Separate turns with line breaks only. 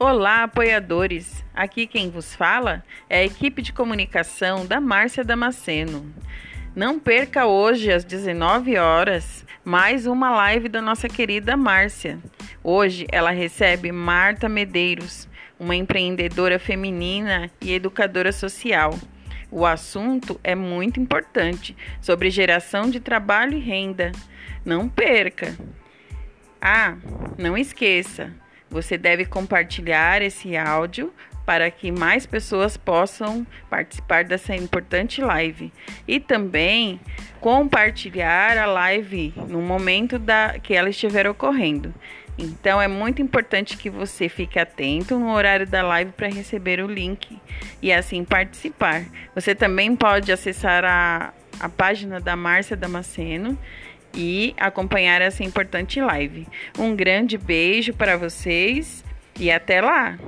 Olá, apoiadores! Aqui quem vos fala é a equipe de comunicação da Márcia Damasceno. Não perca hoje às 19 horas mais uma live da nossa querida Márcia. Hoje ela recebe Marta Medeiros, uma empreendedora feminina e educadora social. O assunto é muito importante sobre geração de trabalho e renda. Não perca! Ah, não esqueça, você deve compartilhar esse áudio para que mais pessoas possam participar dessa importante live e também compartilhar a live no momento da que ela estiver ocorrendo. Então é muito importante que você fique atento no horário da live para receber o link e assim participar. Você também pode acessar a, a página da Márcia Damasceno e acompanhar essa importante live. Um grande beijo para vocês e até lá!